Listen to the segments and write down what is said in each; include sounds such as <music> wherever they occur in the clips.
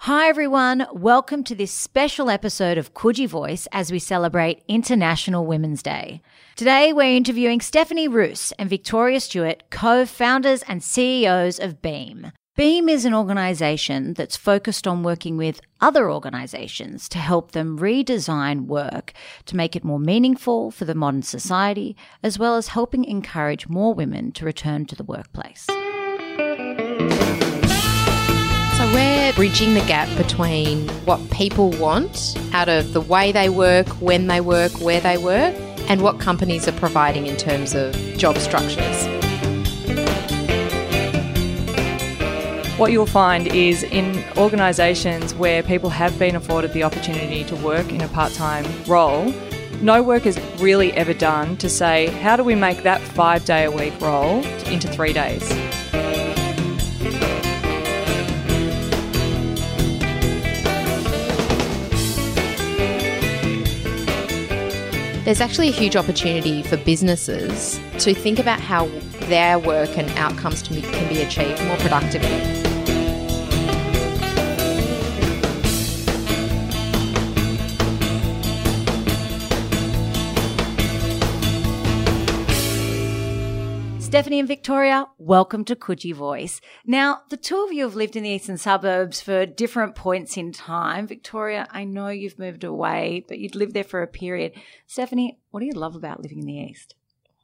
Hi, everyone. Welcome to this special episode of Coogee Voice as we celebrate International Women's Day. Today, we're interviewing Stephanie Roos and Victoria Stewart, co founders and CEOs of Beam. Beam is an organization that's focused on working with other organizations to help them redesign work to make it more meaningful for the modern society, as well as helping encourage more women to return to the workplace. We're bridging the gap between what people want out of the way they work, when they work, where they work, and what companies are providing in terms of job structures. What you'll find is in organisations where people have been afforded the opportunity to work in a part time role, no work is really ever done to say, how do we make that five day a week role into three days? There's actually a huge opportunity for businesses to think about how their work and outcomes can be, achieved more productively. Stephanie and Victoria, welcome to Coogee Voice. Now, the two of you have lived in the eastern suburbs for different points in time. Victoria, I know you've moved away, but you'd lived there for a period. Stephanie, what do you love about living in the east?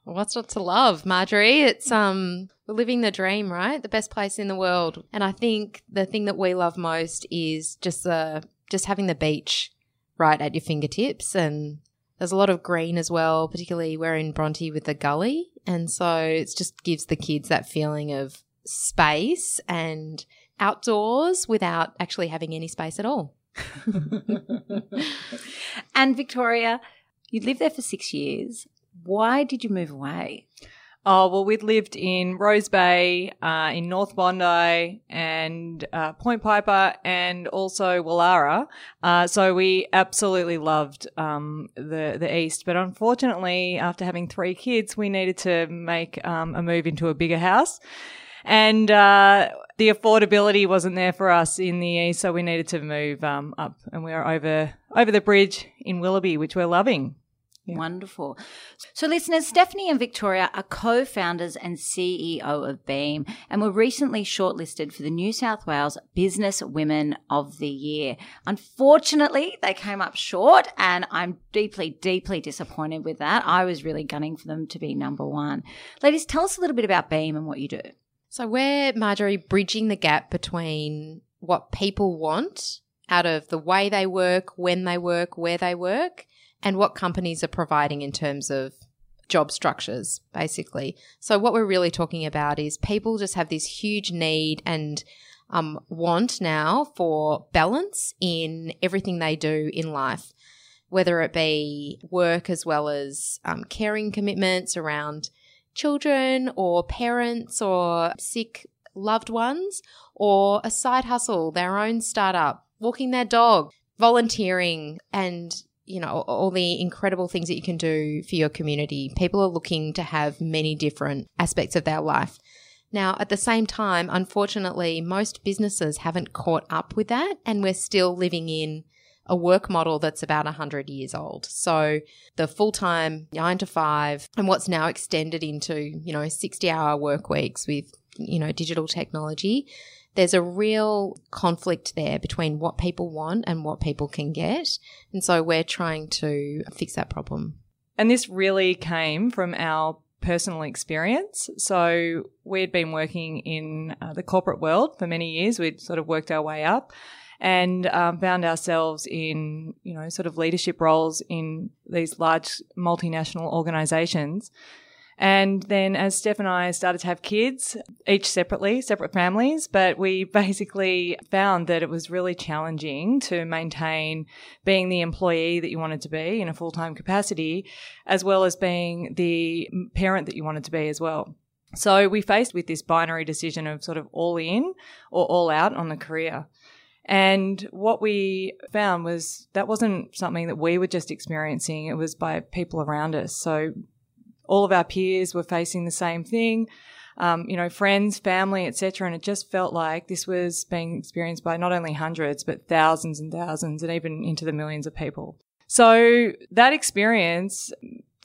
What's not to love, Marjorie? It's um living the dream, right? The best place in the world. And I think the thing that we love most is just the just having the beach right at your fingertips and there's a lot of green as well, particularly we're in Bronte with the gully. And so it just gives the kids that feeling of space and outdoors without actually having any space at all. <laughs> and Victoria, you lived there for six years. Why did you move away? Oh, well, we'd lived in Rose Bay, uh, in North Bondi and uh, Point Piper and also Woollahra. Uh, so we absolutely loved um, the, the East. But unfortunately, after having three kids, we needed to make um, a move into a bigger house. And uh, the affordability wasn't there for us in the East, so we needed to move um, up. And we are over, over the bridge in Willoughby, which we're loving. Yeah. Wonderful. So, listeners, Stephanie and Victoria are co founders and CEO of Beam and were recently shortlisted for the New South Wales Business Women of the Year. Unfortunately, they came up short, and I'm deeply, deeply disappointed with that. I was really gunning for them to be number one. Ladies, tell us a little bit about Beam and what you do. So, we're, Marjorie, bridging the gap between what people want out of the way they work, when they work, where they work and what companies are providing in terms of job structures, basically. So, what we're really talking about is people just have this huge need and um, want now for balance in everything they do in life, whether it be work as well as um, caring commitments around children or parents or sick loved ones, or a side hustle, their own startup, walking their dog, volunteering, and you know, all the incredible things that you can do for your community. People are looking to have many different aspects of their life. Now, at the same time, unfortunately, most businesses haven't caught up with that, and we're still living in a work model that's about 100 years old. So the full-time 9 to 5 and what's now extended into, you know, 60-hour work weeks with, you know, digital technology there's a real conflict there between what people want and what people can get. And so we're trying to fix that problem. And this really came from our personal experience. So we'd been working in uh, the corporate world for many years. We'd sort of worked our way up and um, found ourselves in, you know, sort of leadership roles in these large multinational organizations. And then as Steph and I started to have kids, each separately, separate families, but we <laughs> basically found that it was really challenging to maintain being the employee that you wanted to be in a full-time capacity, as well as being the parent that you wanted to be as well. So we faced with this binary decision of sort of all in or all out on the career. And what we found was that wasn't something that we were just experiencing. It was by people around us. So all of our peers were facing the same thing. um, you know, friends, family, etc. And it just felt like this was being experienced by not only hundreds, but thousands and thousands and even into the millions of people. So that experience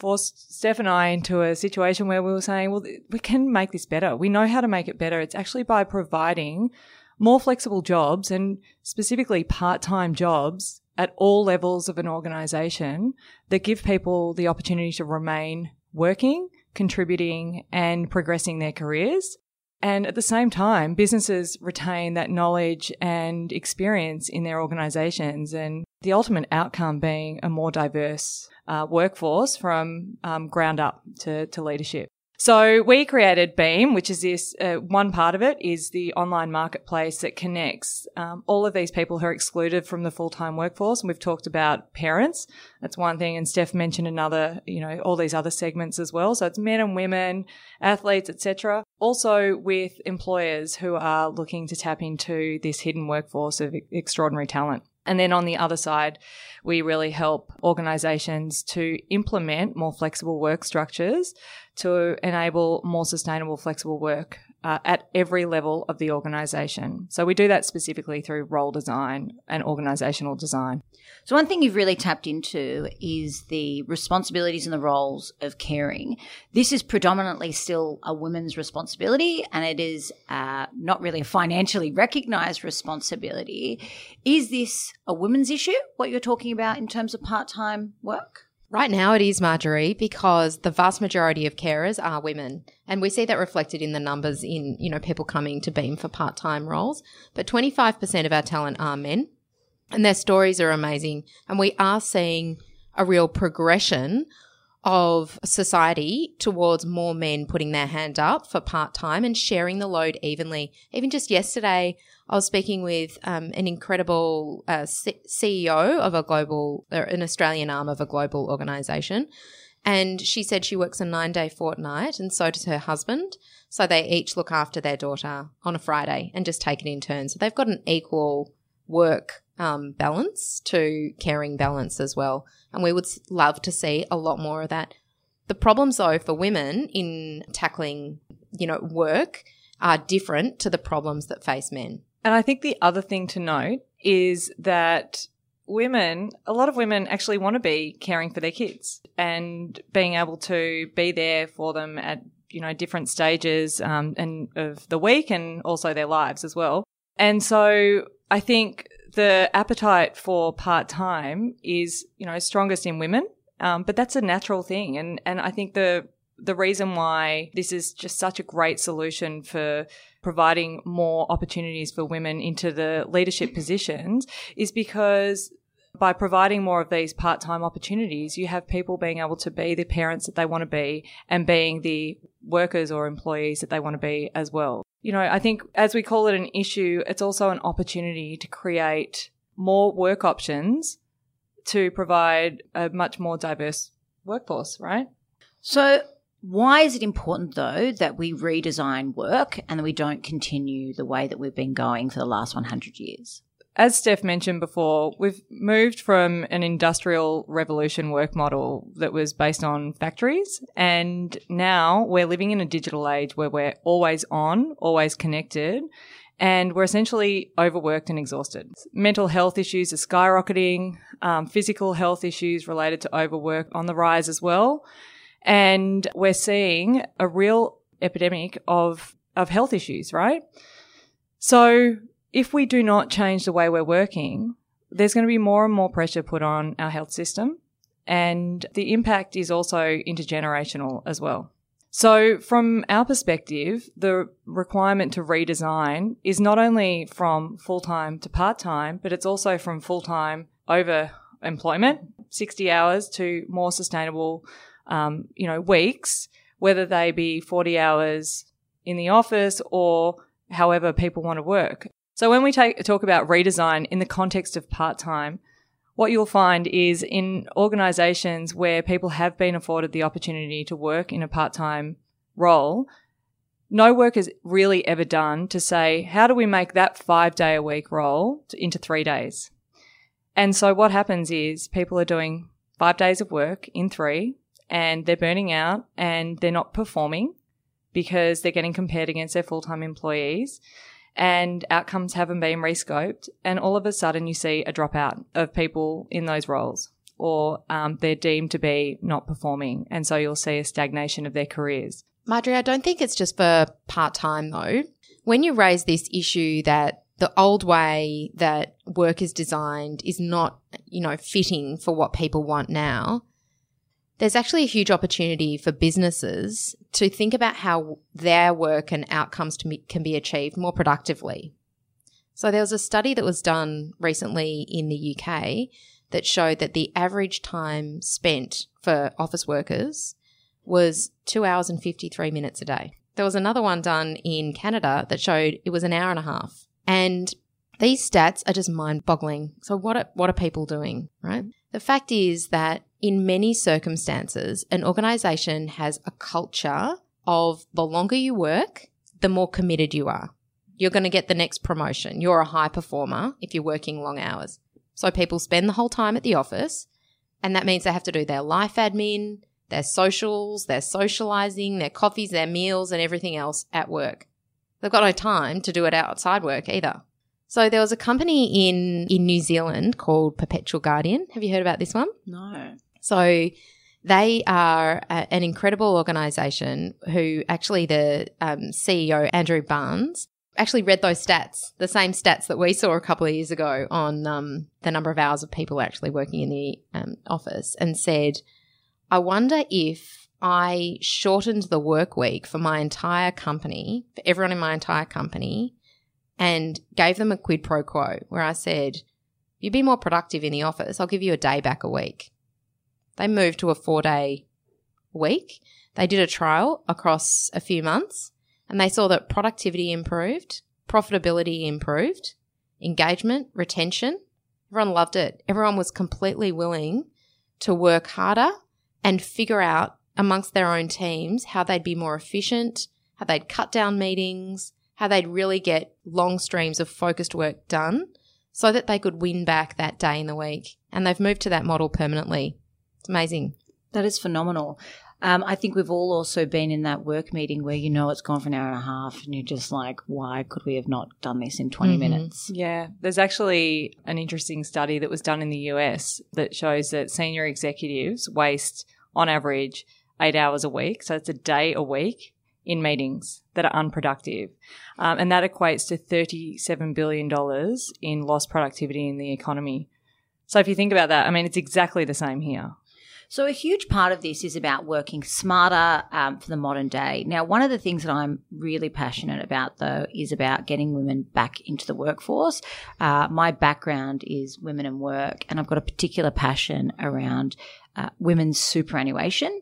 forced Steph and I into a situation where we were saying, well, we can make this better. We know how to make it better. It's actually by providing more flexible jobs and specifically part-time jobs at all levels of an organization that give people the opportunity to remain working, contributing and progressing their careers. And at the same time, businesses retain that knowledge and experience in their organizations and the ultimate outcome being a more diverse uh, workforce from um, ground up to, to leadership. So we created Beam, which is this uh, one part of it is the online marketplace that connects um, all of these people who are excluded from the full time workforce. And we've talked about parents. That's one thing. And Steph mentioned another, you know, all these other segments as well. So it's men and women, athletes, etc. Also with employers who are looking to tap into this hidden workforce of extraordinary talent. And then on the other side, we really help organizations to implement more flexible work structures to enable more sustainable, flexible work uh, at every level of the organisation. So we do that specifically through role design and organisational design. So one thing you've really tapped into is the responsibilities and the roles of caring. This is predominantly still a woman's responsibility, and it is uh, not really a financially recognised responsibility. Is this a women's issue? What you're talking about in terms of part-time work? Right now it is, Marjorie, because the vast majority of carers are women. And we see that reflected in the numbers in, you know, people coming to Beam for part-time roles. But 25% of our talent are men. And their stories are amazing. And we are seeing a real progression of society towards more men putting their hand up for part time and sharing the load evenly. Even just yesterday, I was speaking with um, an incredible uh, C- CEO of a global, uh, an Australian arm of a global organization. And she said she works a nine day fortnight, and so does her husband. So they each look after their daughter on a Friday and just take it in turn. So they've got an equal work um, balance to caring balance as well. And we would love to see a lot more of that. The problems, though, for women in tackling, you know, work are different to the problems that face men. And I think the other thing to note is that women, a lot of women actually want to be caring for their kids and being able to be there for them at, you know, different stages um, and of the week and also their lives as well. And so I think the appetite for part time is, you know, strongest in women. Um, but that's a natural thing. And, and I think the, the reason why this is just such a great solution for providing more opportunities for women into the leadership positions is because by providing more of these part-time opportunities, you have people being able to be the parents that they want to be and being the workers or employees that they want to be as well. You know, I think as we call it an issue, it's also an opportunity to create more work options to provide a much more diverse workforce, right? So why is it important, though, that we redesign work and that we don't continue the way that we've been going for the last 100 years? As Steph mentioned before, we've moved from an industrial revolution work model that was based on factories. And now we're living in a digital age where we're always on, always connected, and we're essentially overworked and exhausted. Mental health issues are skyrocketing, um, physical health issues related to overwork on the rise as well. And we're seeing a real epidemic of, of health issues, right? So if we do not change the way we're working, there's going to be more and more pressure put on our health system. And the impact is also intergenerational as well. So from our perspective, the requirement to redesign is not only from full time to part time, but it's also from full time over employment, 60 hours to more sustainable um, you know, weeks, whether they be 40 hours in the office or however people want to work. So when we take, talk about redesign in the context of part-time, what you'll find is in organizations where people have been afforded the opportunity to work in a part-time role, no work is really ever done to say, how do we make that five day a week role into three days? And so what happens is people are doing five days of work in three and they're burning out and they're not performing because they're getting compared against their full time employees and outcomes haven't been rescoped. And all of a sudden, you see a dropout of people in those roles, or um, they're deemed to be not performing. And so you'll see a stagnation of their careers. Marjorie, I don't think it's just for part time though. When you raise this issue that the old way that work is designed is not, you know, fitting for what people want now, there's actually a huge opportunity for businesses to think about how their work and outcomes can be achieved more productively. So there was a study that was done recently in the UK that showed that the average time spent for office workers was two hours and 53 minutes a day. There was another one done in Canada that showed it was an hour and a half. And these stats are just mind boggling. So what are, what are people doing, right? The fact is that in many circumstances, an organization has a culture of the longer you work, the more committed you are. You're going to get the next promotion. You're a high performer if you're working long hours. So people spend the whole time at the office, and that means they have to do their life admin, their socials, their socializing, their coffees, their meals, and everything else at work. They've got no time to do it outside work either. So there was a company in in New Zealand called Perpetual Guardian. Have you heard about this one? No. So they are a, an incredible organization who actually the um, CEO Andrew Barnes actually read those stats, the same stats that we saw a couple of years ago on um, the number of hours of people actually working in the um, office, and said, "I wonder if." I shortened the work week for my entire company, for everyone in my entire company, and gave them a quid pro quo where I said, You'd be more productive in the office. I'll give you a day back a week. They moved to a four day week. They did a trial across a few months and they saw that productivity improved, profitability improved, engagement, retention. Everyone loved it. Everyone was completely willing to work harder and figure out amongst their own teams how they'd be more efficient, how they'd cut down meetings, how they'd really get long streams of focused work done so that they could win back that day in the week. And they've moved to that model permanently. It's amazing. That is phenomenal. Um, I think we've all also been in that work meeting where you know it's gone for an hour and a half and you're just like, why could we have not done this in 20 mm-hmm. minutes? Yeah. There's actually an interesting study that was done in the US that shows that senior executives waste, on average, eight hours a week. So it's a day a week in meetings that are unproductive. Um, and that equates to $37 billion in lost productivity in the economy. So if you think about that, I mean, it's exactly the same here. So, a huge part of this is about working smarter um, for the modern day. Now, one of the things that I'm really passionate about, though, is about getting women back into the workforce. Uh, my background is women and work, and I've got a particular passion around uh, women's superannuation.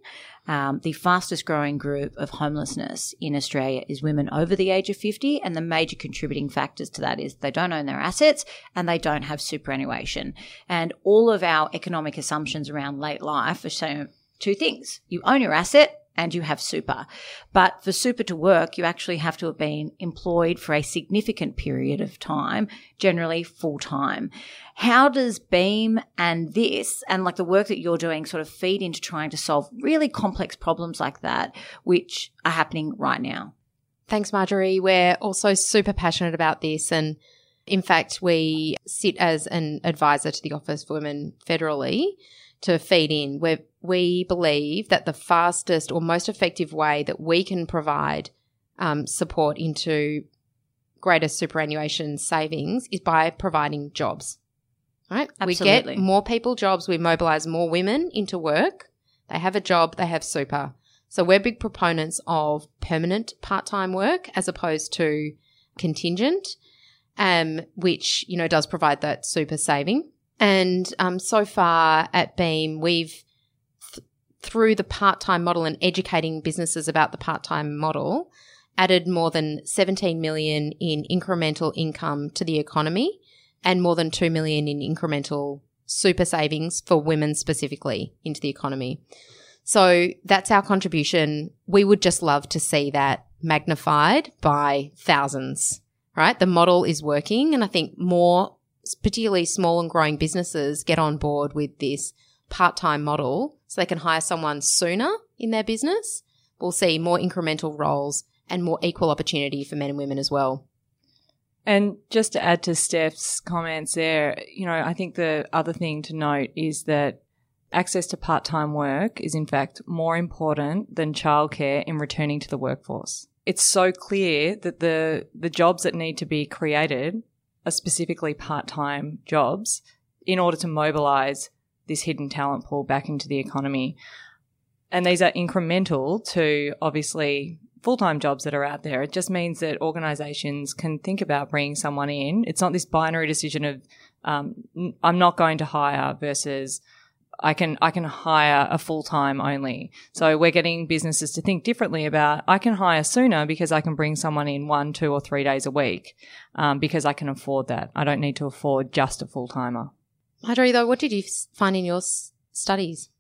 Um, the fastest growing group of homelessness in Australia is women over the age of 50. And the major contributing factors to that is they don't own their assets and they don't have superannuation. And all of our economic assumptions around late life are saying two things. You own your asset and you have super. But for super to work, you actually have to have been employed for a significant period of time, generally full time. How does Beam and this and like the work that you're doing sort of feed into trying to solve really complex problems like that, which are happening right now? Thanks, Marjorie. We're also super passionate about this. And in fact, we sit as an advisor to the Office for Women federally to feed in. Where we believe that the fastest or most effective way that we can provide um, support into greater superannuation savings is by providing jobs. Right? Absolutely. We get more people jobs, we mobilize more women into work. They have a job, they have super. So we're big proponents of permanent part-time work as opposed to contingent, um, which, you know, does provide that super saving. And um, so far at Beam, we've th- through the part-time model and educating businesses about the part-time model, added more than 17 million in incremental income to the economy and more than 2 million in incremental super savings for women specifically into the economy. So that's our contribution. We would just love to see that magnified by thousands, right? The model is working and I think more particularly small and growing businesses get on board with this part-time model so they can hire someone sooner in their business we'll see more incremental roles and more equal opportunity for men and women as well. And just to add to Steph's comments there, you know, I think the other thing to note is that access to part-time work is in fact more important than childcare in returning to the workforce. It's so clear that the the jobs that need to be created are specifically part-time jobs in order to mobilize this hidden talent pool back into the economy. And these are incremental to obviously full time jobs that are out there. It just means that organizations can think about bringing someone in. It's not this binary decision of, um, I'm not going to hire versus I can, I can hire a full time only. So we're getting businesses to think differently about, I can hire sooner because I can bring someone in one, two or three days a week, um, because I can afford that. I don't need to afford just a full timer. Marjorie, though, what did you find in your s- studies?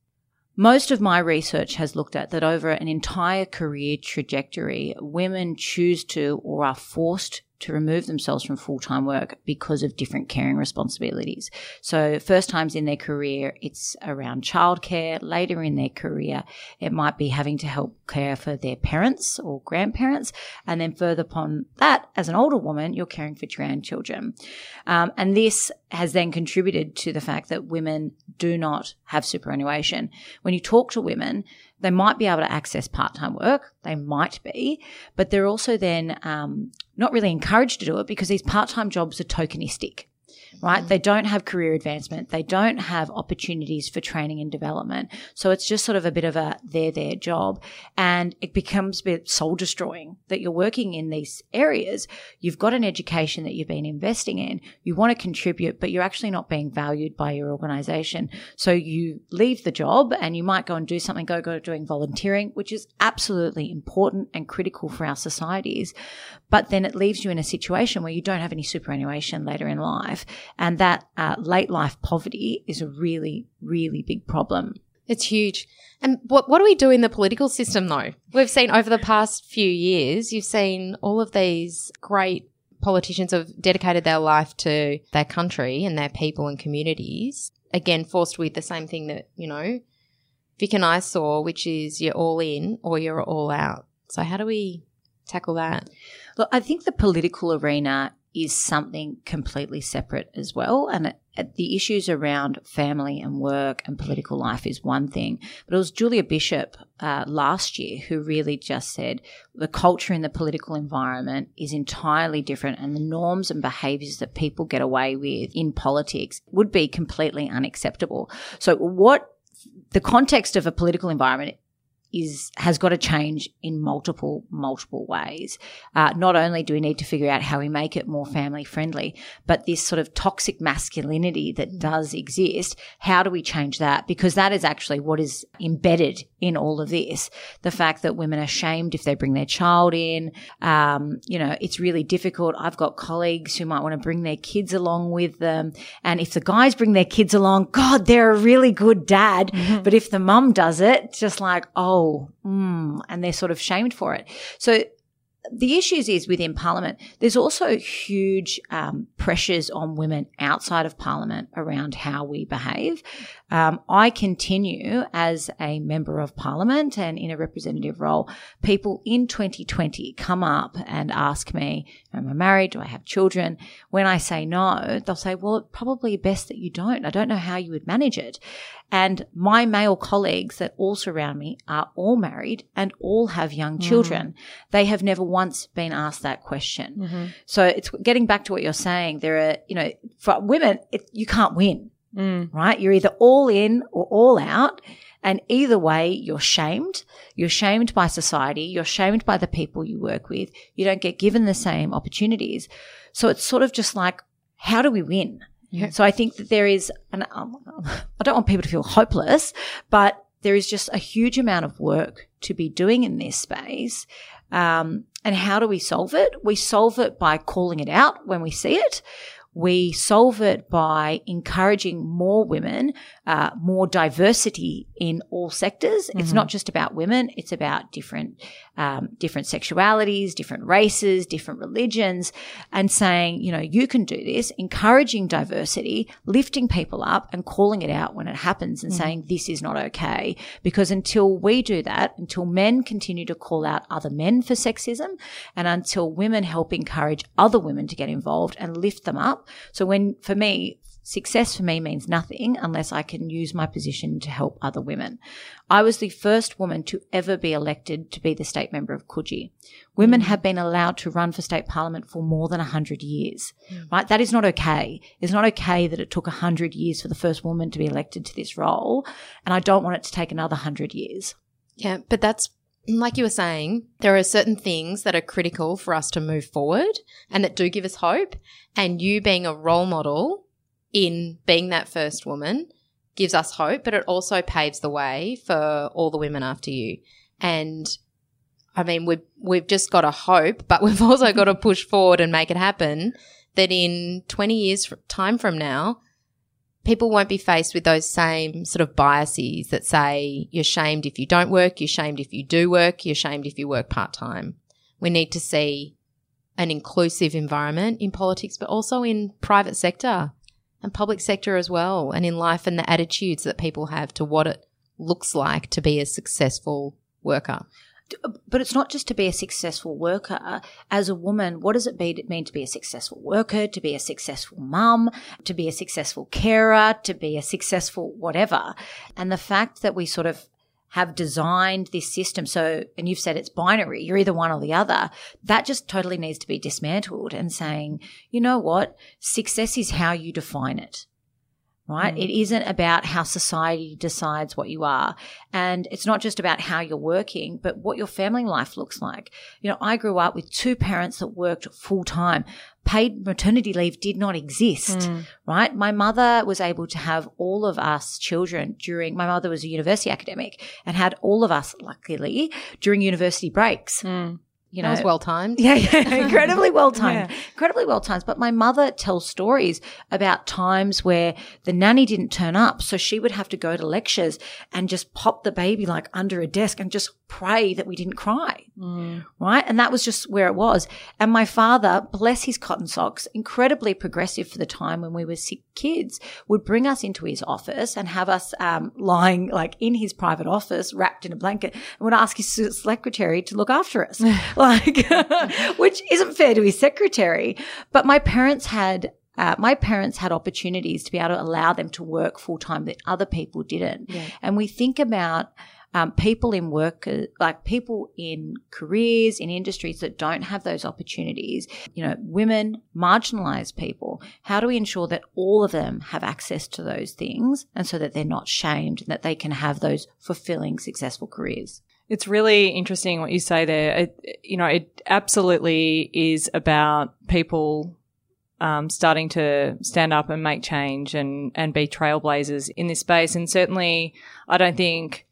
Most of my research has looked at that over an entire career trajectory, women choose to or are forced to remove themselves from full time work because of different caring responsibilities. So, first times in their career, it's around childcare. Later in their career, it might be having to help care for their parents or grandparents. And then, further upon that, as an older woman, you're caring for grandchildren. Um, and this has then contributed to the fact that women do not have superannuation. When you talk to women, they might be able to access part time work. They might be, but they're also then um, not really encouraged to do it because these part time jobs are tokenistic right? Mm. They don't have career advancement. They don't have opportunities for training and development. So it's just sort of a bit of a they're their job. And it becomes a bit soul destroying that you're working in these areas. You've got an education that you've been investing in. You want to contribute, but you're actually not being valued by your organization. So you leave the job and you might go and do something, go, go doing volunteering, which is absolutely important and critical for our societies. But then it leaves you in a situation where you don't have any superannuation later in life. And that uh, late life poverty is a really, really big problem. It's huge. And what, what do we do in the political system though? We've seen over the past few years, you've seen all of these great politicians have dedicated their life to their country and their people and communities. Again, forced with the same thing that, you know, Vic and I saw, which is you're all in or you're all out. So how do we tackle that? Look, I think the political arena is something completely separate as well. And it, the issues around family and work and political life is one thing. But it was Julie Bishop uh, last year who really just said the culture in the political environment is entirely different and the norms and behaviors that people get away with in politics would be completely unacceptable. So what the context of a political environment is has got to change in multiple multiple ways. Uh, not only do we need to figure out how we make it more family friendly, but this sort of toxic masculinity that does exist, how do we change that? Because that is actually what is embedded in all of this. The fact that women are shamed if they bring their child in. Um, you know, it's really difficult. I've got colleagues who might want to bring their kids along with them, and if the guys bring their kids along, God, they're a really good dad. Mm-hmm. But if the mum does it, just like oh mm, and they're sort of shamed for it. So the issues is within Parliament, there's also huge um, pressures on women outside of Parliament around how we behave. Um, I continue as a member of Parliament and in a representative role. People in 2020 come up and ask me, Am I married? Do I have children? When I say no, they'll say, Well, it's probably best that you don't. I don't know how you would manage it. And my male colleagues that all surround me are all married and all have young mm-hmm. children. Mm. They have never once been asked that question. Mm-hmm. So it's getting back to what you're saying. There are, you know, for women, it, you can't win, mm. right? You're either all in or all out. And either way, you're shamed. You're shamed by society. You're shamed by the people you work with. You don't get given the same opportunities. So it's sort of just like, how do we win? Yeah. So I think that there is, and um, I don't want people to feel hopeless, but there is just a huge amount of work to be doing in this space. Um, and how do we solve it? We solve it by calling it out when we see it. We solve it by encouraging more women, uh, more diversity in all sectors. It's not just about women; it's about different, um, different sexualities, different races, different religions, and saying, you know, you can do this. Encouraging diversity, lifting people up, and calling it out when it happens, and saying this is not okay. Because until we do that, until men continue to call out other men for sexism, and until women help encourage other women to get involved and lift them up. So when, for me, success for me means nothing unless I can use my position to help other women. I was the first woman to ever be elected to be the state member of Coogee. Women mm. have been allowed to run for state parliament for more than 100 years, mm. right? That is not okay. It's not okay that it took 100 years for the first woman to be elected to this role. And I don't want it to take another 100 years. Yeah, but that's like you were saying, there are certain things that are critical for us to move forward and that do give us hope. And you being a role model in being that first woman gives us hope, but it also paves the way for all the women after you. And I mean, we've, we've just got to hope, but <laughs> we've also got to push forward and make it happen that in 20 years time from now, people won't be faced with those same sort of biases that say you're shamed if you don't work, you're shamed if you do work, you're shamed if you work part time. We need to see an inclusive environment in politics, but also in private sector and public sector as well, and in life and the attitudes that people have to what it looks like to be a successful worker. But it's not just to be a successful worker. As a woman, what does it mean to be a successful worker, to be a successful mum, to be a successful carer, to be a successful whatever? And the fact that we sort of have designed this system so and you've said it's binary you're either one or the other that just totally needs to be dismantled and saying you know what success is how you define it right? Mm. It isn't about how society decides what you are. And it's not just about how you're working, but what your family life looks like. You know, I grew up with two parents that worked full time. Paid maternity leave did not exist, mm. right? My mother was able to have all of us children during, my mother was a university academic and had all of us, luckily, during university breaks. Mm you know, that was well timed. Yeah, yeah, <laughs> incredibly well timed, yeah. incredibly well timed. But my mother tells stories about times where the nanny didn't turn up, so she would have to go to lectures and just pop the baby like under a desk and just pray that we didn't cry, mm. right? And that was just where it was. And my father, bless his cotton socks, incredibly progressive for the time when we were sick kids, would bring us into his office and have us um, lying like in his private office, wrapped in a blanket, and would ask his secretary to look after us. <laughs> <laughs> like, <laughs> which isn't fair to his secretary. But my parents had uh, my parents had opportunities to be able to allow them to work full time that other people didn't. Yeah. And we think about um, people in work, like people in careers, in industries that don't have those opportunities, you know, women, marginalized people. How do we ensure that all of them have access to those things and so that they're not shamed and that they can have those fulfilling, successful careers? It's really interesting what you say there. It, you know, it absolutely is about people um, starting to stand up and make change and, and be trailblazers in this space. And certainly, I don't think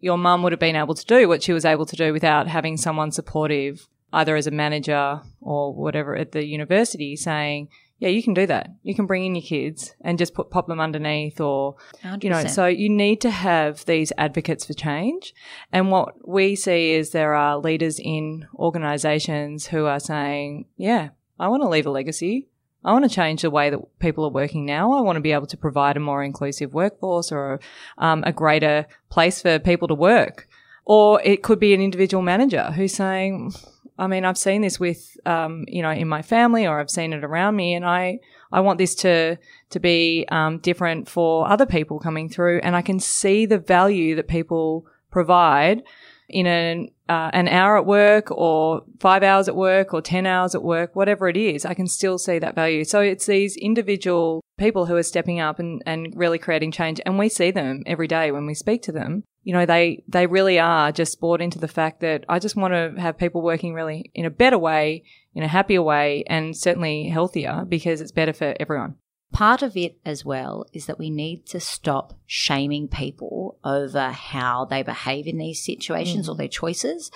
your mum would have been able to do what she was able to do without having someone supportive, either as a manager or whatever at the university, saying, yeah, you can do that. You can bring in your kids and just put pop them underneath or 100%. you know, so you need to have these advocates for change. And what we see is there are leaders in organizations who are saying, yeah, I want to leave a legacy. I want to change the way that people are working now. I want to be able to provide a more inclusive workforce or um, a greater place for people to work. Or it could be an individual manager who's saying, I mean, I've seen this with, um, you know, in my family or I've seen it around me and I, I want this to, to be, um, different for other people coming through and I can see the value that people provide in an, uh, an hour at work or five hours at work or 10 hours at work, whatever it is, I can still see that value. So it's these individual people who are stepping up and, and really creating change. And we see them every day when we speak to them. You know, they, they really are just bought into the fact that I just want to have people working really in a better way, in a happier way, and certainly healthier because it's better for everyone. Part of it as well is that we need to stop shaming people over how they behave in these situations mm. or their choices.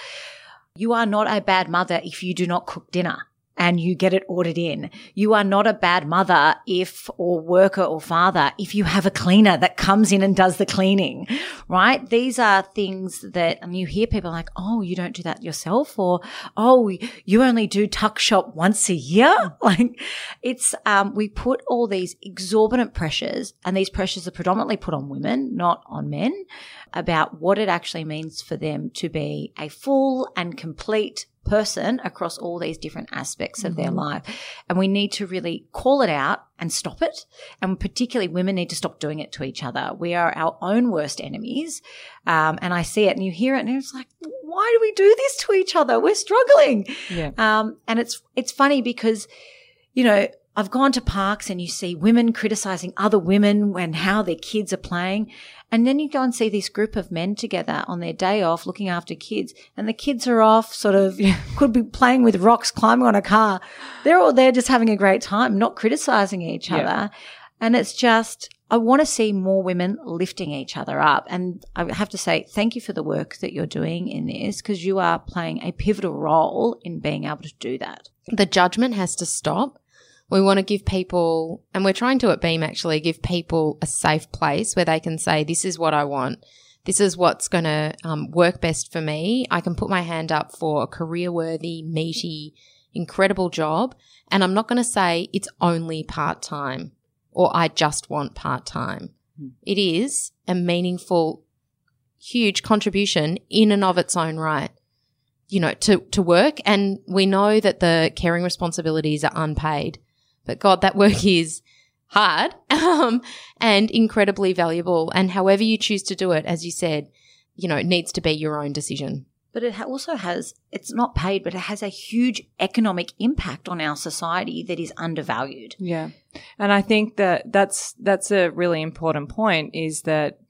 You are not a bad mother if you do not cook dinner and you get it ordered in. You are not a bad mother if, or worker or father, if you have a cleaner that comes in and does the cleaning, right? These are things that, and you hear people like, oh, you don't do that yourself, or oh, you only do tuck shop once a year. <laughs> Like it's, um, we put all these exorbitant pressures, and these pressures are predominantly put on women, not on men, about what it actually means for them to be a full and complete person across all these different aspects of mm-hmm. their life. And we need to really call it out and stop it. And particularly women need to stop doing it to each other. We are our own worst enemies. Um, and I see it and you hear it and it's like, why do we do this to each other? We're struggling. Yeah. Um, and it's, it's funny because, you know, I've gone to parks and you see women criticizing other women when how their kids are playing. And then you go and see this group of men together on their day off looking after kids and the kids are off sort of <laughs> could be playing with rocks, climbing on a car. They're all there just having a great time, not criticizing each yeah. other. And it's just, I want to see more women lifting each other up. And I have to say, thank you for the work that you're doing in this because you are playing a pivotal role in being able to do that. The judgment has to stop we want to give people, and we're trying to at Beam actually give people a safe place where they can say, this is what I want. This is what's going to um, work best for me. I can put my hand up for a career worthy, meaty, incredible job. And I'm not going to say it's only part time or I just want part time. Hmm. It is a meaningful, huge contribution in and of its own right you know, to, to work. And we know that the caring responsibilities are unpaid. But God, that work <laughs> is hard um, and incredibly valuable. And however you choose to do it, as you said, you know, it needs to be your own decision. But it also has, it's not paid, but it has a huge economic impact on our society that is undervalued. Yeah. And I think that that's, that's a really important point is that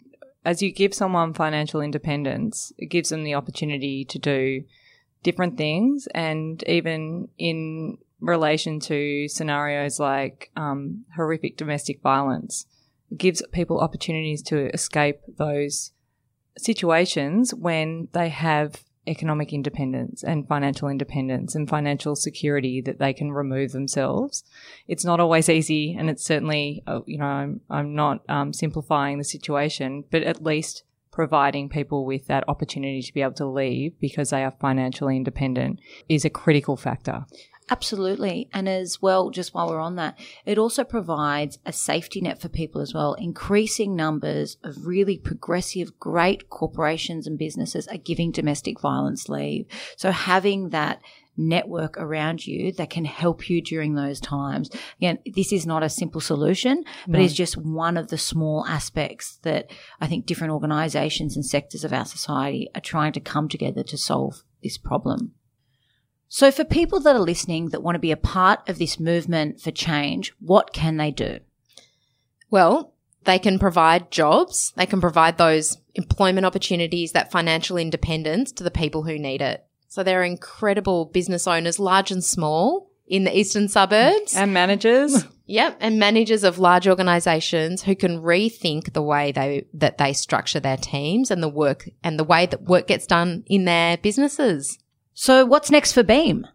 as you give someone financial independence, it gives them the opportunity to do different things and even in relation to scenarios like um, horrific domestic violence. It gives people opportunities to escape those situations when they have economic independence and financial independence and financial security that they can remove themselves. It's not always easy, and it's certainly, uh, you know, I'm, I'm not um, simplifying the situation, but at least providing people with that opportunity to be able to leave because they are financially independent is a critical factor. Absolutely. And as well, just while we're on that, it also provides a safety net for people as well. Increasing numbers of really progressive, great corporations and businesses are giving domestic violence leave. So having that network around you that can help you during those times. Again, this is not a simple solution, but no. it's just one of the small aspects that I think different organizations and sectors of our society are trying to come together to solve this problem. So, for people that are listening that want to be a part of this movement for change, what can they do? Well, they can provide jobs, they can provide those employment opportunities, that financial independence to the people who need it. So, there are incredible business owners, large and small, in the eastern suburbs. And managers. <laughs> Yep, and managers of large organizations who can rethink the way they that they structure their teams and the work and the way that work gets done in their businesses. So what's next for Beam?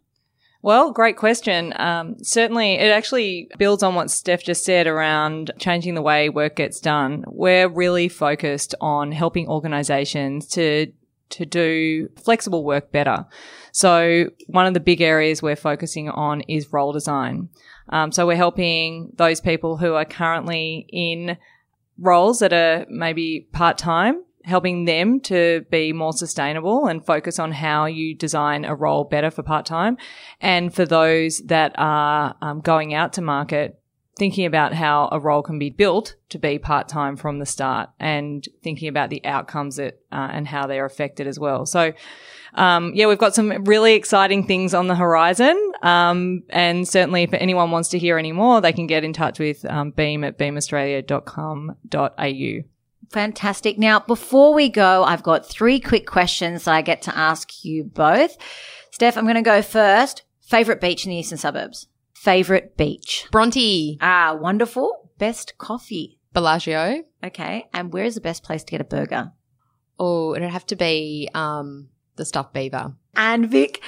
Well, great question. Um, certainly, it actually builds on what Steph just said around changing the way work gets done. We're really focused on helping organizations to to do flexible work better. So one of the big areas we're focusing on is role design. Um, so we're helping those people who are currently in roles that are maybe part time helping them to be more sustainable and focus on how you design a role better for part time. And for those that are um, going out to market, thinking about how a role can be built to be part time from the start and thinking about the outcomes that, uh, and how they're affected as well. So, um, yeah, we've got some really exciting things on the horizon. Um, and certainly if anyone wants to hear any more, they can get in touch with um, beam at beamaustralia.com.au. Fantastic. Now, before we go, I've got three quick questions that I get to ask you both. Steph, I'm going to go first. Favorite beach in the eastern suburbs? Favorite beach? Bronte. Ah, wonderful. Best coffee? Bellagio. Okay. And where is the best place to get a burger? Oh, it'd have to be um, the stuffed beaver. And Vic,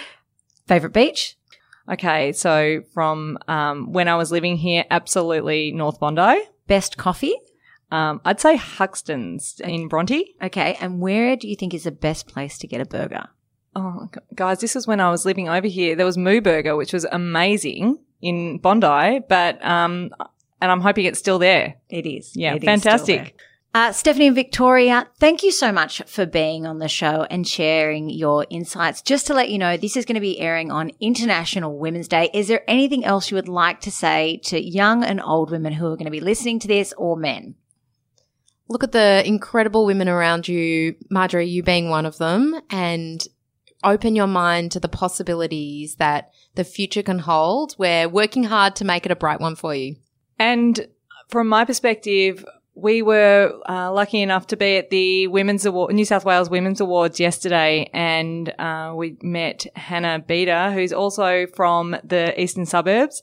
favorite beach? Okay, so from um, when I was living here, absolutely North Bondi. Best coffee? Um, I'd say Huxton's in Bronte. Okay, and where do you think is the best place to get a burger? Oh, guys, this is when I was living over here. There was Moo Burger, which was amazing in Bondi, but um, and I'm hoping it's still there. It is. Yeah, It is fantastic. there. Uh, Stephanie and Victoria, thank you so much for being on the show and sharing your insights. Just to let you know, this is going to be airing on International Women's Day. Is there anything else you would like to say to young and old women who are going to be listening to this or men? Look at the incredible women around you, Marjorie, you being one of them, and open your mind to the possibilities that the future can hold. We're working hard to make it a bright one for you. And from my perspective, we were uh, lucky enough to be at the Women's Award, New South Wales Women's Awards yesterday, and uh, we met Hannah Beater, who's also from the eastern suburbs.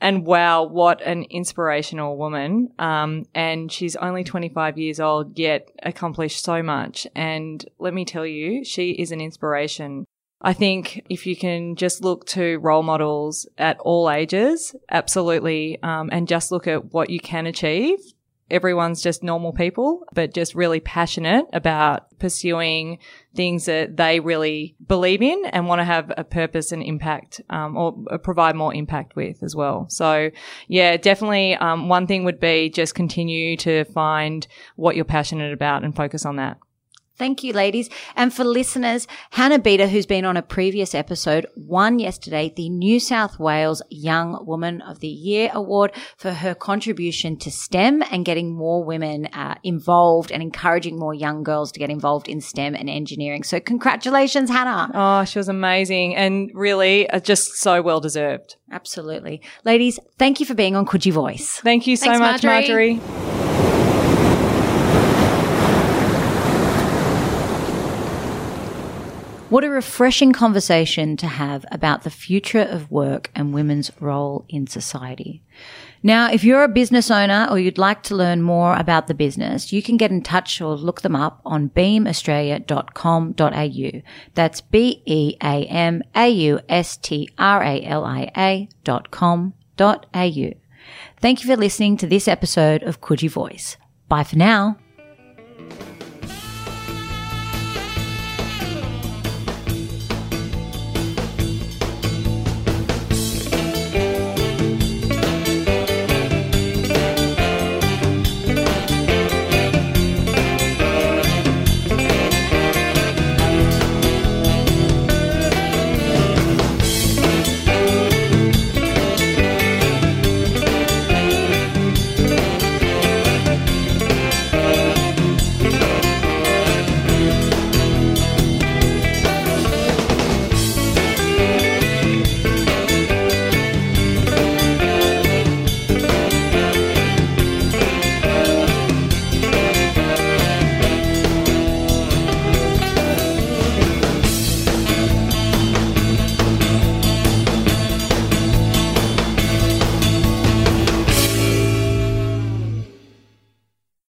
And wow, what an inspirational woman! Um, and she's only 25 years old, yet accomplished so much. And let me tell you, she is an inspiration. I think if you can just look to role models at all ages, absolutely, um, and just look at what you can achieve. Everyone's just normal people, but just really passionate about pursuing things that they really believe in and want to have a purpose and impact, um, or provide more impact with as well. So, yeah, definitely. Um, one thing would be just continue to find what you're passionate about and focus on that. Thank you, ladies. And for listeners, Hannah Beater, who's been on a previous episode, won yesterday the New South Wales Young Woman of the Year Award for her contribution to STEM and getting more women uh, involved and encouraging more young girls to get involved in STEM and engineering. So congratulations, Hannah. Oh, she was amazing and really uh, just so well deserved. Absolutely. Ladies, thank you for being on Coogee Voice. Thank you so Thanks, much, Marjorie. Marjorie. What a refreshing conversation to have about the future of work and women's role in society. Now, if you're a business owner or you'd like to learn more about the business, you can get in touch or look them up on beamaustralia.com.au. That's B-E-A-M-A-U-S-T-R-A-L-I-A dot com dot au. Thank you for listening to this episode of Coogee Voice. Bye for now.